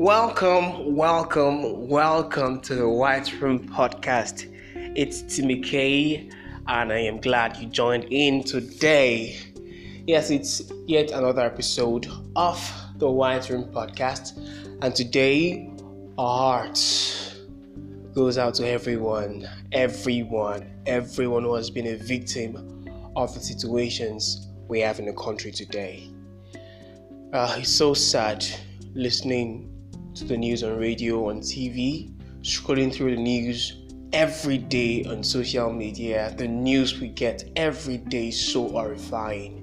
Welcome, welcome, welcome to the White Room Podcast. It's Timmy K, and I am glad you joined in today. Yes, it's yet another episode of the White Room Podcast, and today our heart goes out to everyone, everyone, everyone who has been a victim of the situations we have in the country today. Uh, it's so sad listening to the news on radio, on TV, scrolling through the news every day on social media. The news we get every day so horrifying.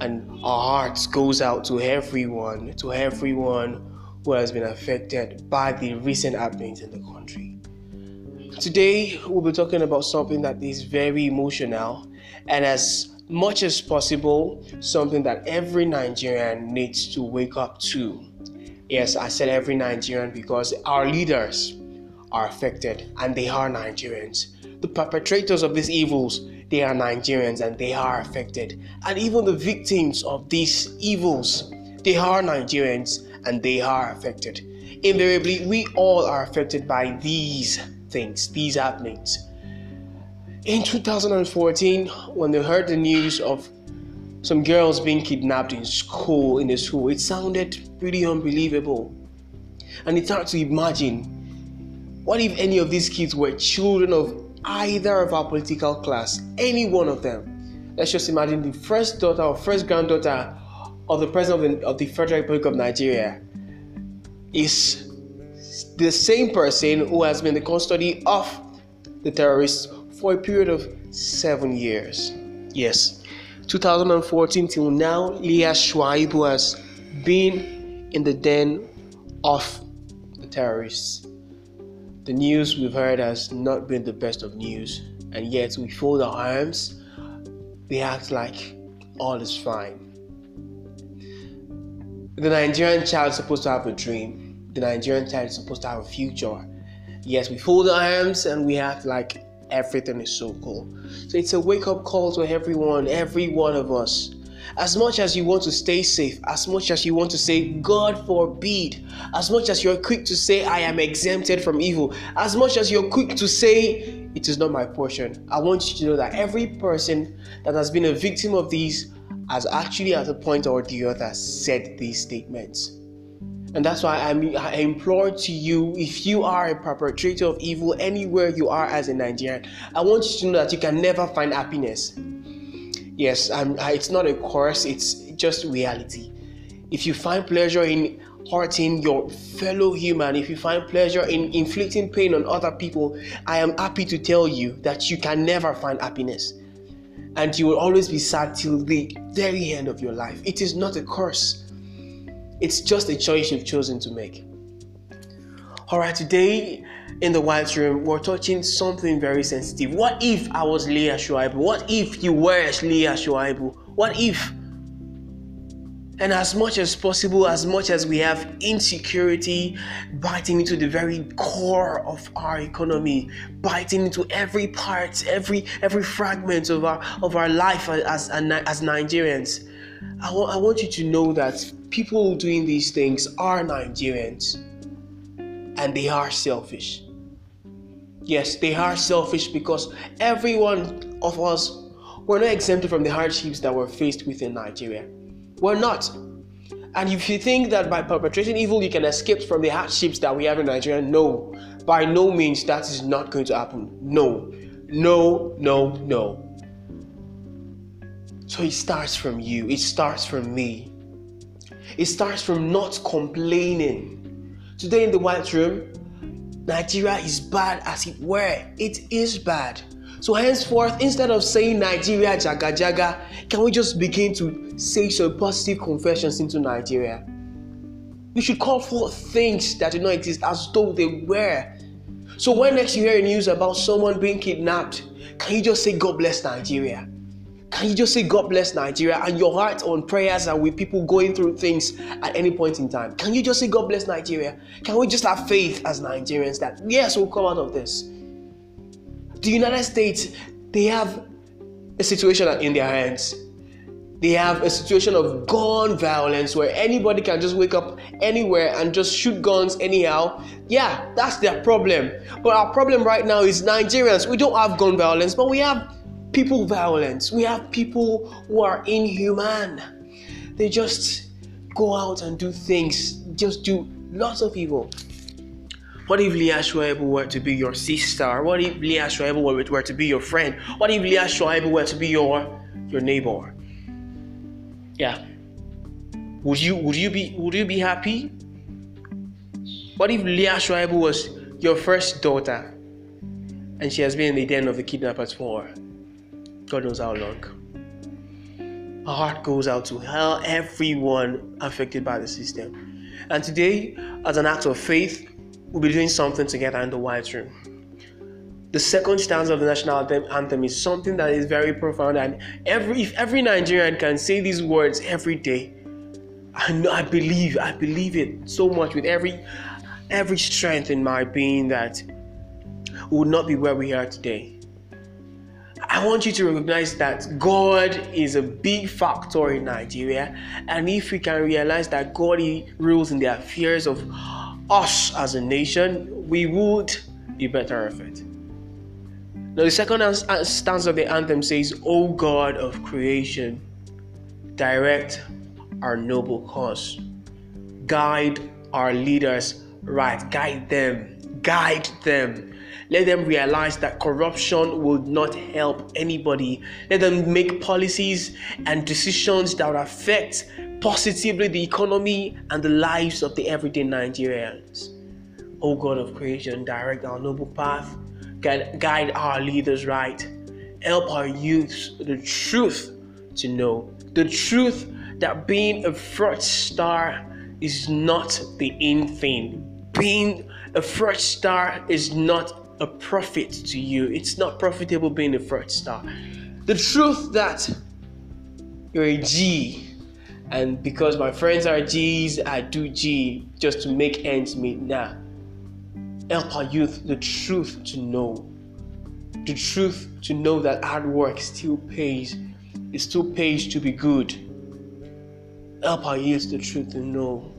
And our hearts goes out to everyone, to everyone who has been affected by the recent happenings in the country. Today we'll be talking about something that is very emotional and as much as possible something that every Nigerian needs to wake up to Yes, I said every Nigerian because our leaders are affected and they are Nigerians. The perpetrators of these evils, they are Nigerians and they are affected. And even the victims of these evils, they are Nigerians and they are affected. Invariably, we all are affected by these things, these happenings. In 2014, when they heard the news of some girls being kidnapped in school, in the school, it sounded pretty unbelievable. And it's hard to imagine what if any of these kids were children of either of our political class, any one of them. Let's just imagine the first daughter or first granddaughter of the president of the, of the Federal Republic of Nigeria is the same person who has been the custody of the terrorists for a period of seven years. Yes, 2014 till now, Leah Shuaibu has been in the den of the terrorists. The news we've heard has not been the best of news, and yet we fold our arms, we act like all is fine. The Nigerian child is supposed to have a dream, the Nigerian child is supposed to have a future. Yes, we fold our arms and we act like everything is so cool. So it's a wake up call to everyone, every one of us. As much as you want to stay safe, as much as you want to say, God forbid, as much as you're quick to say, I am exempted from evil, as much as you're quick to say, it is not my portion, I want you to know that every person that has been a victim of these has actually, at a point or the other, said these statements. And that's why I, I implore to you if you are a perpetrator of evil anywhere you are as a Nigerian, I want you to know that you can never find happiness. Yes, I'm, it's not a curse, it's just reality. If you find pleasure in hurting your fellow human, if you find pleasure in inflicting pain on other people, I am happy to tell you that you can never find happiness. And you will always be sad till the very end of your life. It is not a curse. It's just a choice you've chosen to make. All right, today in the white room, we're touching something very sensitive. What if I was Leah Shuaibu? What if you were Leah Shuaibu? What if? And as much as possible, as much as we have insecurity biting into the very core of our economy, biting into every part, every every fragment of our of our life as as, as Nigerians, I, w- I want you to know that people doing these things are Nigerians and they are selfish. Yes, they are selfish because every one of us we're not exempted from the hardships that we're faced with in Nigeria. We're not. And if you think that by perpetrating evil you can escape from the hardships that we have in Nigeria, no. By no means that is not going to happen. No. No, no, no. So it starts from you, it starts from me. It starts from not complaining. Today in the White Room, Nigeria is bad as it were. It is bad. So henceforth, instead of saying Nigeria jaga jaga, can we just begin to say some positive confessions into Nigeria? We should call for things that do not exist as though they were. So when next you hear news about someone being kidnapped, can you just say God bless Nigeria? Can you just say, God bless Nigeria, and your heart on prayers and with people going through things at any point in time? Can you just say, God bless Nigeria? Can we just have faith as Nigerians that, yes, we'll come out of this? The United States, they have a situation in their hands. they have a situation of gun violence where anybody can just wake up anywhere and just shoot guns anyhow. Yeah, that's their problem. But our problem right now is Nigerians. We don't have gun violence, but we have people violence. We have people who are inhuman. They just go out and do things, just do lots of evil. What if Leah Shuaibu were to be your sister? What if Leah Shuaibu were to be your friend? What if Leah Shuaibu were to be your your neighbor? Yeah. Would you would you be would you be happy? What if Leah Shuaibu was your first daughter and she has been in the den of the kidnappers for God knows how long? My heart goes out to hell, everyone affected by the system. And today, as an act of faith, we'll be doing something together in the White Room. The second stanza of the national anthem is something that is very profound, and every if every Nigerian can say these words every day, I know I believe I believe it so much with every every strength in my being that we would not be where we are today. I want you to recognize that God is a big factor in Nigeria, and if we can realize that God rules in the affairs of us as a nation, we would be better off it. Now, the second uh, stanza of the anthem says, O God of creation, direct our noble cause, guide our leaders right, guide them, guide them. Let them realize that corruption will not help anybody. Let them make policies and decisions that affect positively the economy and the lives of the everyday Nigerians. O God of creation, direct our noble path guide, guide our leaders right, help our youths the truth to know. The truth that being a fraudster is not the in thing. Being a fraudster is not a profit to you. It's not profitable being a fraudster. The truth that you're a G, and because my friends are G's, I do G just to make ends meet. Nah help our youth the truth to know. The truth to know that hard work still pays. It still pays to be good. Help our youth the truth to know.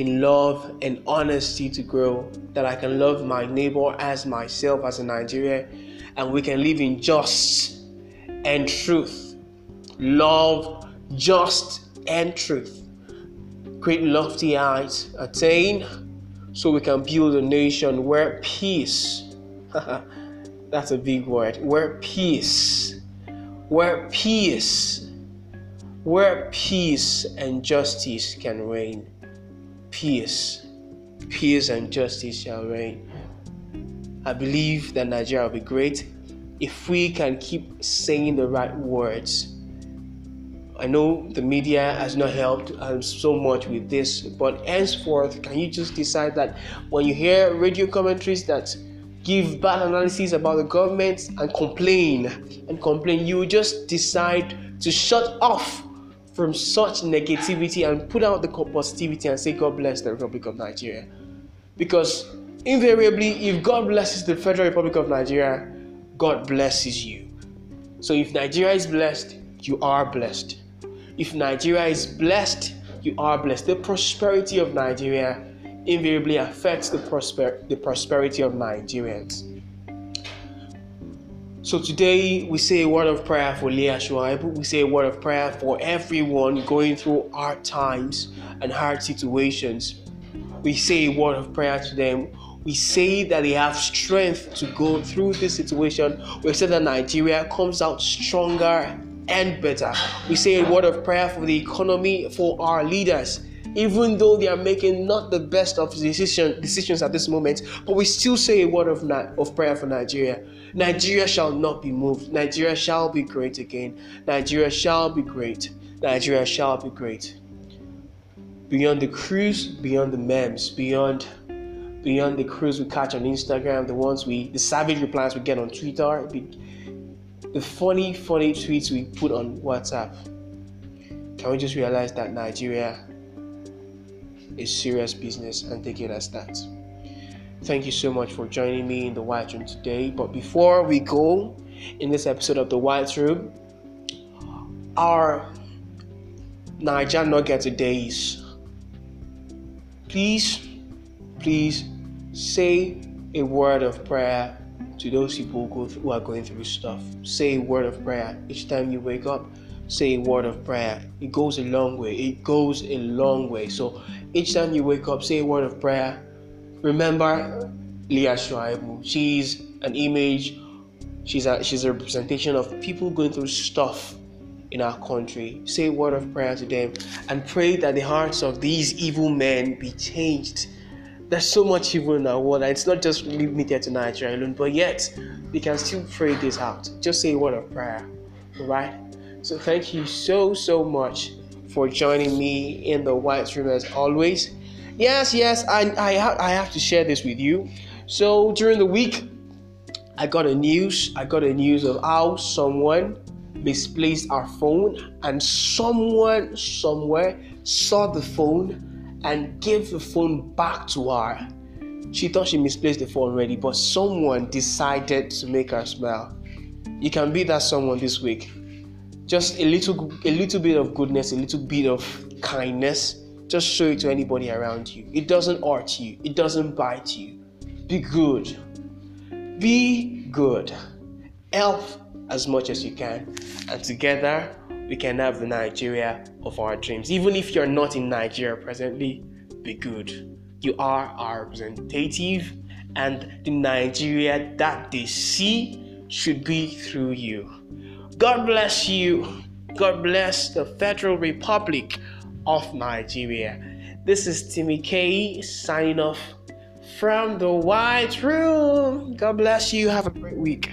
In love and honesty to grow, that I can love my neighbor as myself as a Nigerian, and we can live in just and truth. Love, just and truth. Create lofty heights, attain so we can build a nation where peace that's a big word where peace where peace where peace and justice can reign peace peace and justice shall reign. I believe that nigeria will be great. If we can keep saying the right words I know the media has not helped um, so much with this, but henceforth, can you just decide that when you hear radio commentaries that give bad analysis about the government and complain and complain, you just decide to shut off from such negativity and put out the positivity and say, God bless the Republic of Nigeria. Because invariably, if God blesses the Federal Republic of Nigeria, God blesses you. So if Nigeria is blessed, you are blessed. If Nigeria is blessed, you are blessed. The prosperity of Nigeria invariably affects the, prosper- the prosperity of Nigerians. So today we say a word of prayer for Leah Shuaibu. We say a word of prayer for everyone going through hard times and hard situations. We say a word of prayer to them. We say that they have strength to go through this situation. We say that Nigeria comes out stronger and better. We say a word of prayer for the economy, for our leaders, even though they are making not the best of decision, decisions at this moment, but we still say a word of, of prayer for Nigeria. Nigeria shall not be moved. Nigeria shall be great again. Nigeria shall be great. Nigeria shall be great. Beyond the cruise, beyond the memes, beyond beyond the cruise we catch on Instagram, the ones we the savage replies we get on Twitter, the funny, funny tweets we put on WhatsApp, can we just realize that Nigeria is serious business and take it as that? Thank you so much for joining me in the White Room today. But before we go in this episode of the White Room, our Niger Nugget today is please, please say a word of prayer to those people who are going through stuff. Say a word of prayer each time you wake up. Say a word of prayer. It goes a long way. It goes a long way. So each time you wake up, say a word of prayer. Remember Leah Shuaibu. She's an image. She's a she's a representation of people going through stuff in our country. Say a word of prayer to them and pray that the hearts of these evil men be changed. There's so much evil in our world, and it's not just leave me limited to Nigeria alone, but yet we can still pray this out. Just say a word of prayer. Alright? So thank you so so much for joining me in the white room as always. Yes, yes, I I, I have to share this with you. So during the week, I got a news. I got a news of how someone misplaced our phone, and someone somewhere saw the phone and gave the phone back to her. She thought she misplaced the phone already, but someone decided to make her smile. You can be that someone this week. Just a little, a little bit of goodness, a little bit of kindness. Just show it to anybody around you. It doesn't hurt you. It doesn't bite you. Be good. Be good. Help as much as you can, and together we can have the Nigeria of our dreams. Even if you're not in Nigeria presently, be good. You are our representative, and the Nigeria that they see should be through you. God bless you. God bless the Federal Republic of Nigeria. This is Timmy K signing off from the White Room. God bless you. Have a great week.